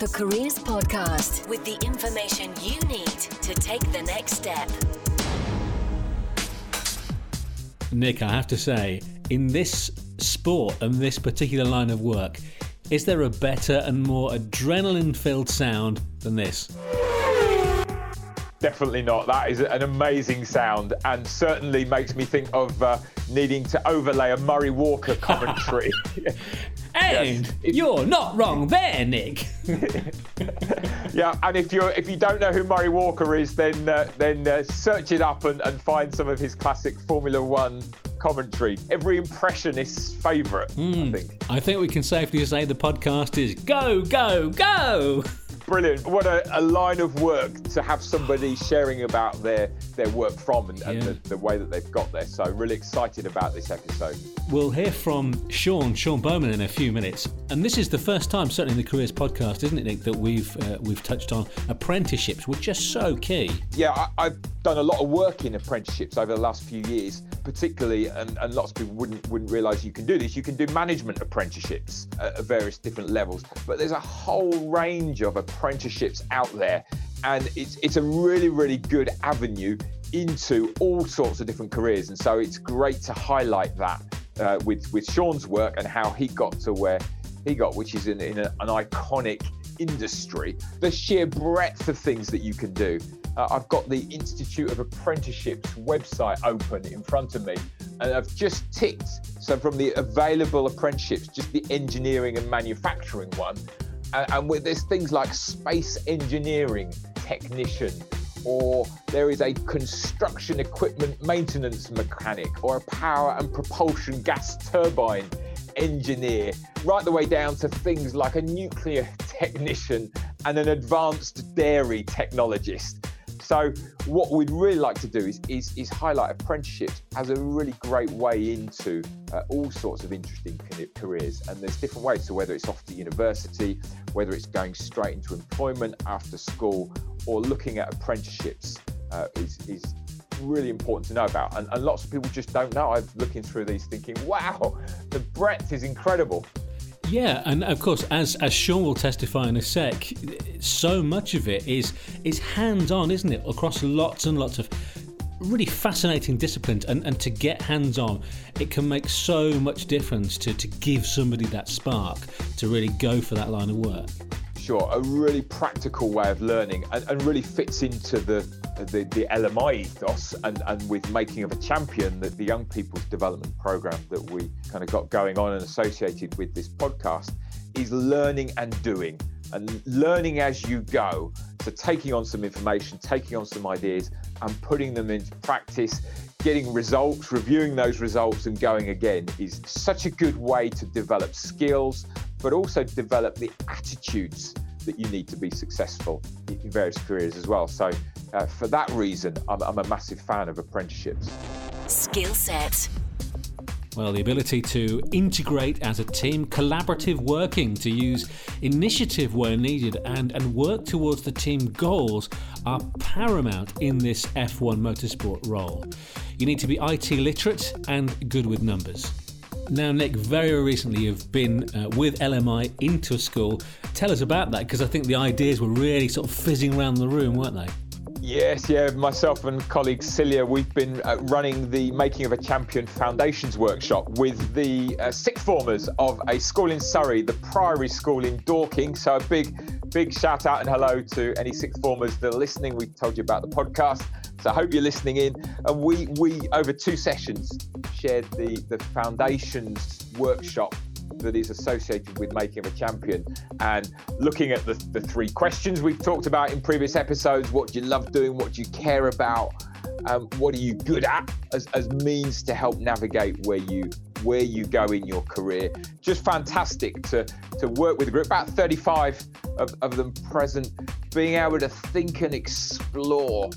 The Careers Podcast with the information you need to take the next step. Nick, I have to say, in this sport and this particular line of work, is there a better and more adrenaline filled sound than this? Definitely not. That is an amazing sound and certainly makes me think of uh, needing to overlay a Murray Walker commentary. yes. you're not wrong there, Nick. yeah, and if you if you don't know who Murray Walker is, then uh, then uh, search it up and, and find some of his classic Formula One commentary. Every impressionist's favourite, mm. I hmm. think. I think we can safely say the podcast is go, go, go brilliant. What a, a, line of work to have somebody sharing about their, their work from and, and the, the, way that they've got there. So, really excited about this episode. We'll hear from Shaun, Shaun Bowman, in a few minutes. And this is the first time, certainly in the Careers podcast, isn't it, Nick, that we've, uh, we've touched on apprenticeships, which are so key. Yeah, I, have done a lot of work in apprenticeships over the last few years, particularly, and, and lots of people wouldn't, wouldn't realise you can do this. You can do management apprenticeships at, various different levels, but there's a whole range of apprenticeships apprenticeships out there, and it's it's a really really good avenue into all sorts of different careers. And so it's great to highlight that uh, with with Shaun's work and how he got to where he got, which is in, in a, an iconic industry. The sheer breadth of things that you can do. Uh, I've got the Institute of Apprenticeships website open in front of me, and I've just ticked. So from the available apprenticeships, just the engineering and manufacturing one, and, and with, there's things like space engineering technician, or there is a construction equipment maintenance mechanic, or a power and propulsion gas turbine engineer, right the way down to things like a nuclear technician and an advanced dairy technologist. So what we'd really like to do is, is, is highlight apprenticeships as a really great way into uh, all sorts of interesting careers. And there's different ways. So whether it's off to university, whether it's going straight into employment after school, or looking at apprenticeships uh, is, is really important to know about. And, and lots of people just don't know. I'm looking through these thinking, wow, the breadth is incredible. Yeah, and of course, as as Shaun will testify in a sec, so much of it is is hands on, isn't it? Across lots and lots of really fascinating disciplines, and, and to get hands on, it can make so much difference to to give somebody that spark to really go for that line of work. Sure, a really practical way of learning, and, and really fits into the the, the LMI ethos and, and with Making of a Champion, the, the young people's development program that we kind of got going on and associated with this podcast, is learning and doing and learning as you go. So, taking on some information, taking on some ideas, and putting them into practice, getting results, reviewing those results, and going again is such a good way to develop skills, but also develop the attitudes that you need to be successful in various careers as well. So, uh, for that reason, I'm, I'm a massive fan of apprenticeships. Skill set. Well, the ability to integrate as a team, collaborative working, to use initiative where needed, and, and work towards the team goals are paramount in this F1 motorsport role. You need to be IT literate and good with numbers. Now, Nick, very recently you've been uh, with LMI into school. Tell us about that because I think the ideas were really sort of fizzing around the room, weren't they? Yes, yeah. Myself and colleague Celia, we've been uh, running the Making of a Champion Foundations workshop with the uh, sixth formers of a school in Surrey, the Priory School in Dorking. So a big, big shout out and hello to any sixth formers that are listening. We told you about the podcast, so I hope you're listening in. And we, we over two sessions, shared the the foundations workshop that is associated with making a champion. And looking at the, the three questions we've talked about in previous episodes what do you love doing? What do you care about? Um, what are you good at as, as means to help navigate where you where you go in your career? Just fantastic to to work with a group. About 35 of, of them present. Being able to think and explore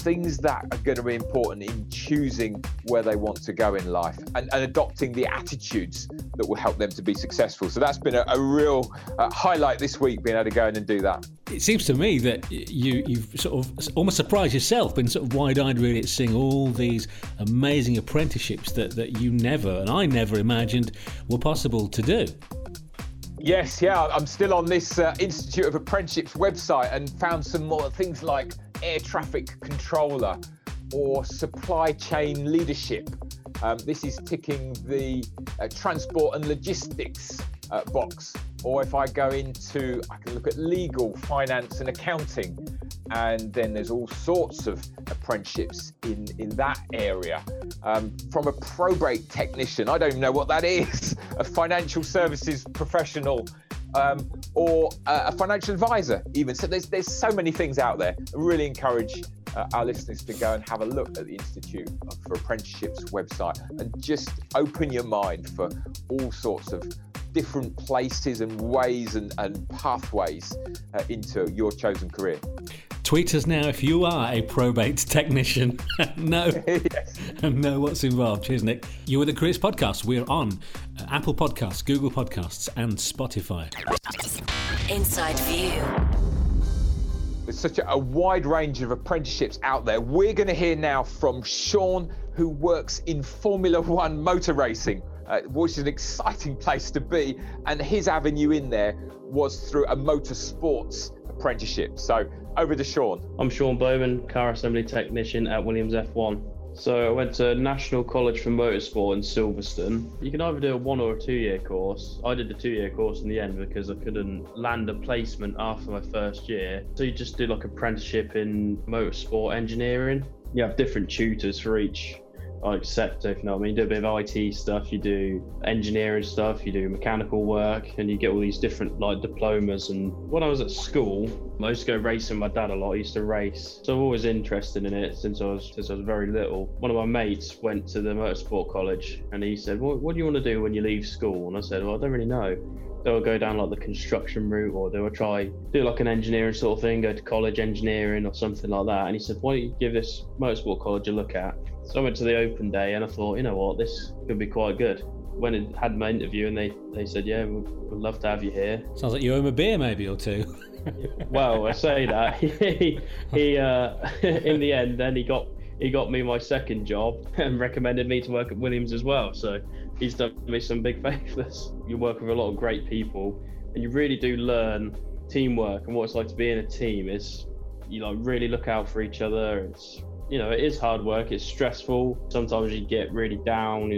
things that are going to be important in choosing where they want to go in life and, and adopting the attitudes that will help them to be successful. So that's been a, a real uh, highlight this week, being able to go in and do that. It seems to me that you, you've sort of almost surprised yourself, been sort of wide-eyed really at seeing all these amazing apprenticeships that, that you never and I never imagined were possible to do. Yes, yeah, I'm still on this uh, Institute of Apprenticeships website and found some more things like air traffic controller or supply chain leadership. Um, this is ticking the uh, transport and logistics uh, box. Or if I go into, I can look at legal, finance, and accounting. And then there's all sorts of apprenticeships in, in that area. Um, from a probate technician, I don't even know what that is, a financial services professional um, or a financial advisor, even. So there's there's so many things out there. I really encourage uh, our listeners to go and have a look at the Institute for Apprenticeships website and just open your mind for all sorts of different places and ways and, and pathways uh, into your chosen career. Tweet us now if you are a probate technician. no, yes. know what's involved. Cheers, Nick. You are the Careers Podcast. We're on uh, Apple Podcasts, Google Podcasts, and Spotify. Inside View. There's such a, a wide range of apprenticeships out there. We're going to hear now from Shaun, who works in Formula One motor racing uh, which is an exciting place to be. And his avenue in there was through a motorsports apprenticeship. So over to Shaun. I'm Shaun Bowman, car assembly technician at Williams F1. So I went to National College for Motorsport in Silverstone. You can either do a one or a two year course. I did the two year course in the end because I couldn't land a placement after my first year. So you just do like apprenticeship in motorsport engineering. You have different tutors for each like sector, if you know what I mean. You do a bit of IT stuff, you do engineering stuff, you do mechanical work, and you get all these different like diplomas. And when I was at school, I used to go racing with my dad a lot. I used to race, so I'm always interested in it since I was since I was very little. One of my mates went to the motorsport college, and he said, "What, what do you want to do when you leave school?" And I said, "Well, I don't really know." They'll go down like the construction route or they'll try do like an engineering sort of thing go to college engineering or something like that and he said why don't you give this motorsport college a look at so I went to the open day and I thought, you know what, this could be quite good. When I had my interview and they, they said, yeah, we'd, we'd love to have you here. Sounds like you owe him a beer maybe or two. well, I say that he, he uh, in the end, then he got he got me my second job and recommended me to work at Williams as well. So he's done me some big favours. You work with a lot of great people, and you really do learn teamwork and what it's like to be in a team. Is you like really look out for each other. It's you know, it is hard work. It's stressful. Sometimes you get really down.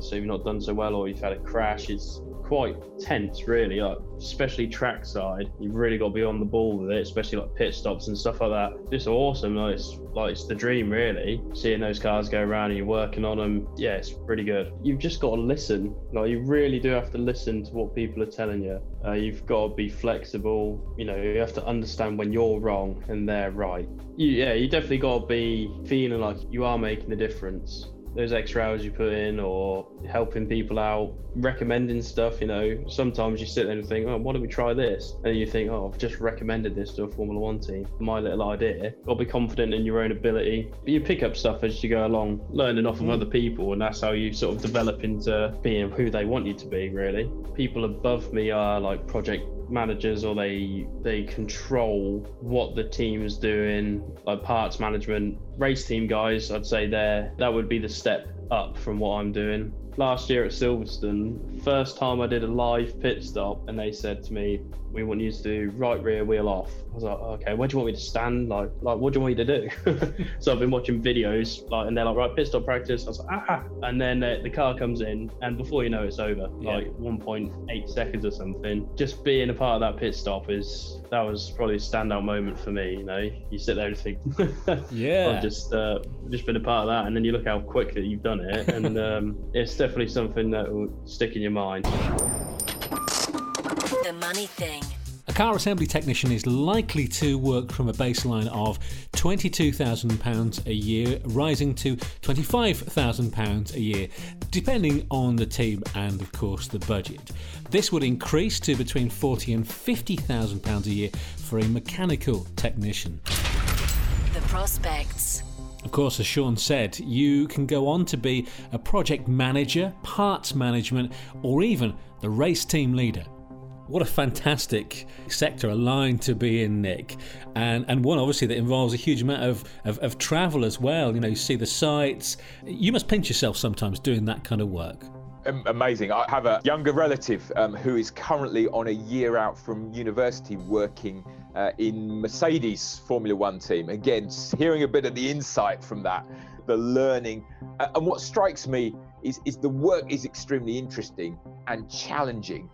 So you've not done so well, or you've had a crash. It's quite tense, really. Like, especially trackside, you've really got to be on the ball with it, especially like pit stops and stuff like that. It's awesome. Like, it's like it's the dream, really. Seeing those cars go around and you're working on them, yeah, it's pretty good. You've just got to listen. Like, you really do have to listen to what people are telling you. Uh, you've got to be flexible. You know, you have to understand when you're wrong and they're right. You, yeah, you definitely got to be feeling like you are making a difference those extra hours you put in or helping people out, recommending stuff, you know, sometimes you sit there and think, oh, why don't we try this? And you think, oh, I've just recommended this to a Formula One team. My little idea. To be confident in your own ability. But you pick up stuff as you go along, learning off of mm. other people, and that's how you sort of develop into being who they want you to be, really. People above me are like project managers or they they control what the team is doing like parts management race team guys i'd say there that would be the step up from what i'm doing. Last year at silverstone first time i did a live pit stop and they said to me we want you to do right rear wheel off. I was like, okay, where do you want me to stand? Like, like what do you want me to do? so I've been watching videos, like, and they're like, right, pit stop practice. I was like, ah, and then uh, the car comes in, and before you know, it's over, yeah. like 1.8 seconds or something. Just being a part of that pit stop is that was probably a standout moment for me. You know, you sit there and think, yeah, I've just uh, just been a part of that, and then you look how quickly you've done it, and um, it's definitely something that will stick in your mind the money thing. A car assembly technician is likely to work from a baseline of £22,000 a year, rising to £25,000 a year, depending on the team and, of course, the budget. This would increase to between £40,000 and £50,000 a year for a mechanical technician. The prospects. Of course, as Shaun said, you can go on to be a project manager, parts management, or even the race team leader. What a fantastic sector, a line to be in, Nick. And and one obviously that involves a huge amount of, of, of travel as well. You know, you see the sights. You must pinch yourself sometimes doing that kind of work. Amazing. I have a younger relative um, who is currently on a year out from university working uh, in Mercedes Formula One team. Again, hearing a bit of the insight from that, the learning. And what strikes me is, is the work is extremely interesting and challenging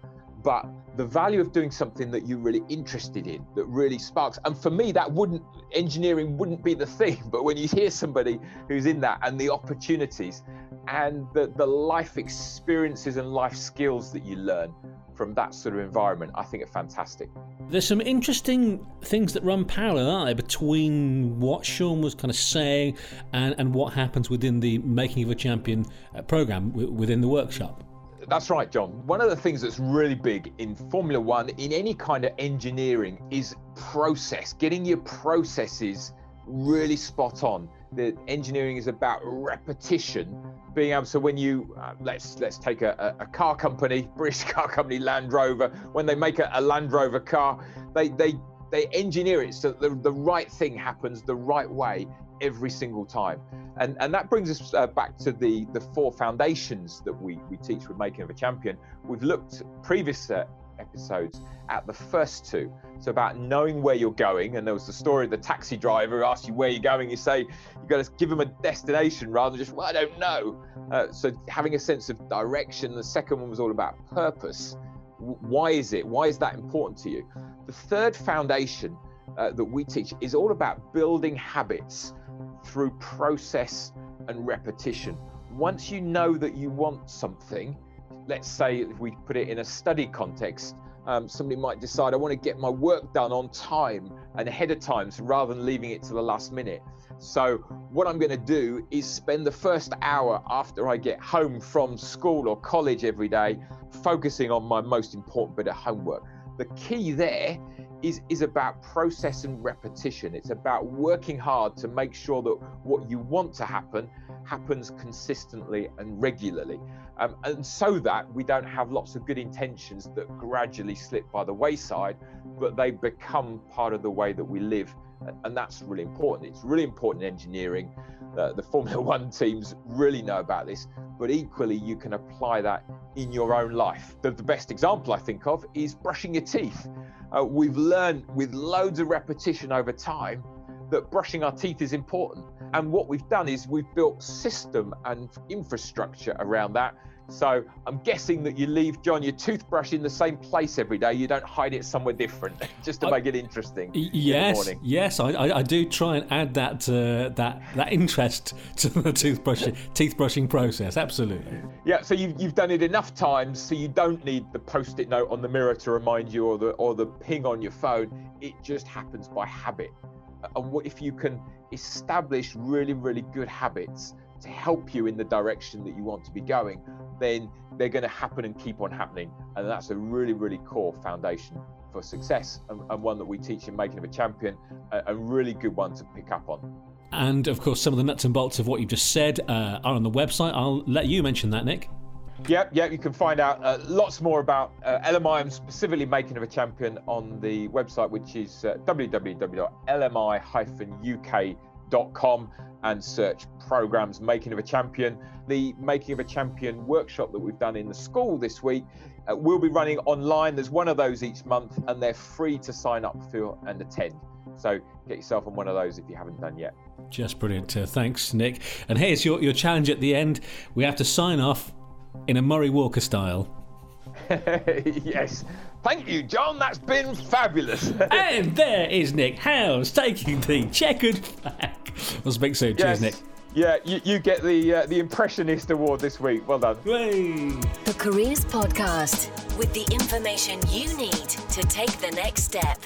but the value of doing something that you're really interested in that really sparks and for me that wouldn't engineering wouldn't be the thing but when you hear somebody who's in that and the opportunities and the, the life experiences and life skills that you learn from that sort of environment i think are fantastic. There's some interesting things that run parallel aren't there between what shaun was kind of saying and, and what happens within the making of a champion uh, program within the workshop that's right, John. One of the things that's really big in Formula One, in any kind of engineering, is process, getting your processes really spot on. The engineering is about repetition, being able. So when you uh, let's let's take a, a, car company, British car company, Land Rover. When they make a, a Land Rover car, they they they engineer it so the, the right thing happens the right way every single time. And, and that brings us uh, back to the, the four foundations that we, we teach with Making of a Champion. We've looked previous uh, episodes at the first two. So about knowing where you're going. And there was the story of the taxi driver who asks you where you're going. You say, you've got to give them a destination rather than just, well, I don't know. Uh, so having a sense of direction. The second one was all about purpose. Why is it? Why is that important to you? The third foundation uh, that we teach is all about building habits through process and repetition. Once you know that you want something, let's say if we put it in a study context, um, somebody might decide, I want to get my work done on time and ahead of time so rather than leaving it to the last minute. So, what I'm going to do is spend the first hour after I get home from school or college every day focusing on my most important bit of homework. The key there is, is about process and repetition. It's about working hard to make sure that what you want to happen happens consistently and regularly. Um, and so that we don't have lots of good intentions that gradually slip by the wayside, but they become part of the way that we live. And that's really important. It's really important in engineering. Uh, the Formula One teams really know about this, but equally, you can apply that in your own life. The, the best example I think of is brushing your teeth. Uh, we've learned with loads of repetition over time that brushing our teeth is important. And what we've done is we've built system and infrastructure around that so I'm guessing that you leave John your toothbrush in the same place every day. You don't hide it somewhere different, just to I, make it interesting. Yes, in yes, I, I, I, do try and add that uh, that that interest to the toothbrush teeth brushing process. Absolutely. Yeah. So you've you've done it enough times, so you don't need the post-it note on the mirror to remind you, or the or the ping on your phone. It just happens by habit. And what if you can establish really really good habits? to help you in the direction that you want to be going, then they're going to happen and keep on happening. And that's a really, really core foundation for success and, and one that we teach in Making of a Champion, a, a, really good one to pick up on. And of course, some of the nuts and bolts of what you've just said uh, are on the website. I'll let you mention that, Nick. Yep, yep. You can find out uh, lots more about uh, LMI and specifically making of a champion on the website, which is uh, www.lmi-uk.com and search programs Making of a Champion. The Making of a Champion workshop that we've done in the school this week uh, will be running online. There's one of those each month, and they're free to sign up for and attend. So get yourself on one of those if you haven't done yet. Just brilliant. Uh, thanks, Nick. And here's your, your challenge at the end. We have to sign off in a Murray Walker style. yes. Thank you, John. That's been fabulous. and there is Nick Howes taking the checkered flag. We'll speak soon. Yes. Cheers, Nick. Yeah, you, you get the uh, the Impressionist Award this week. Well done. Way. The Careers Podcast with the information you need to take the next step.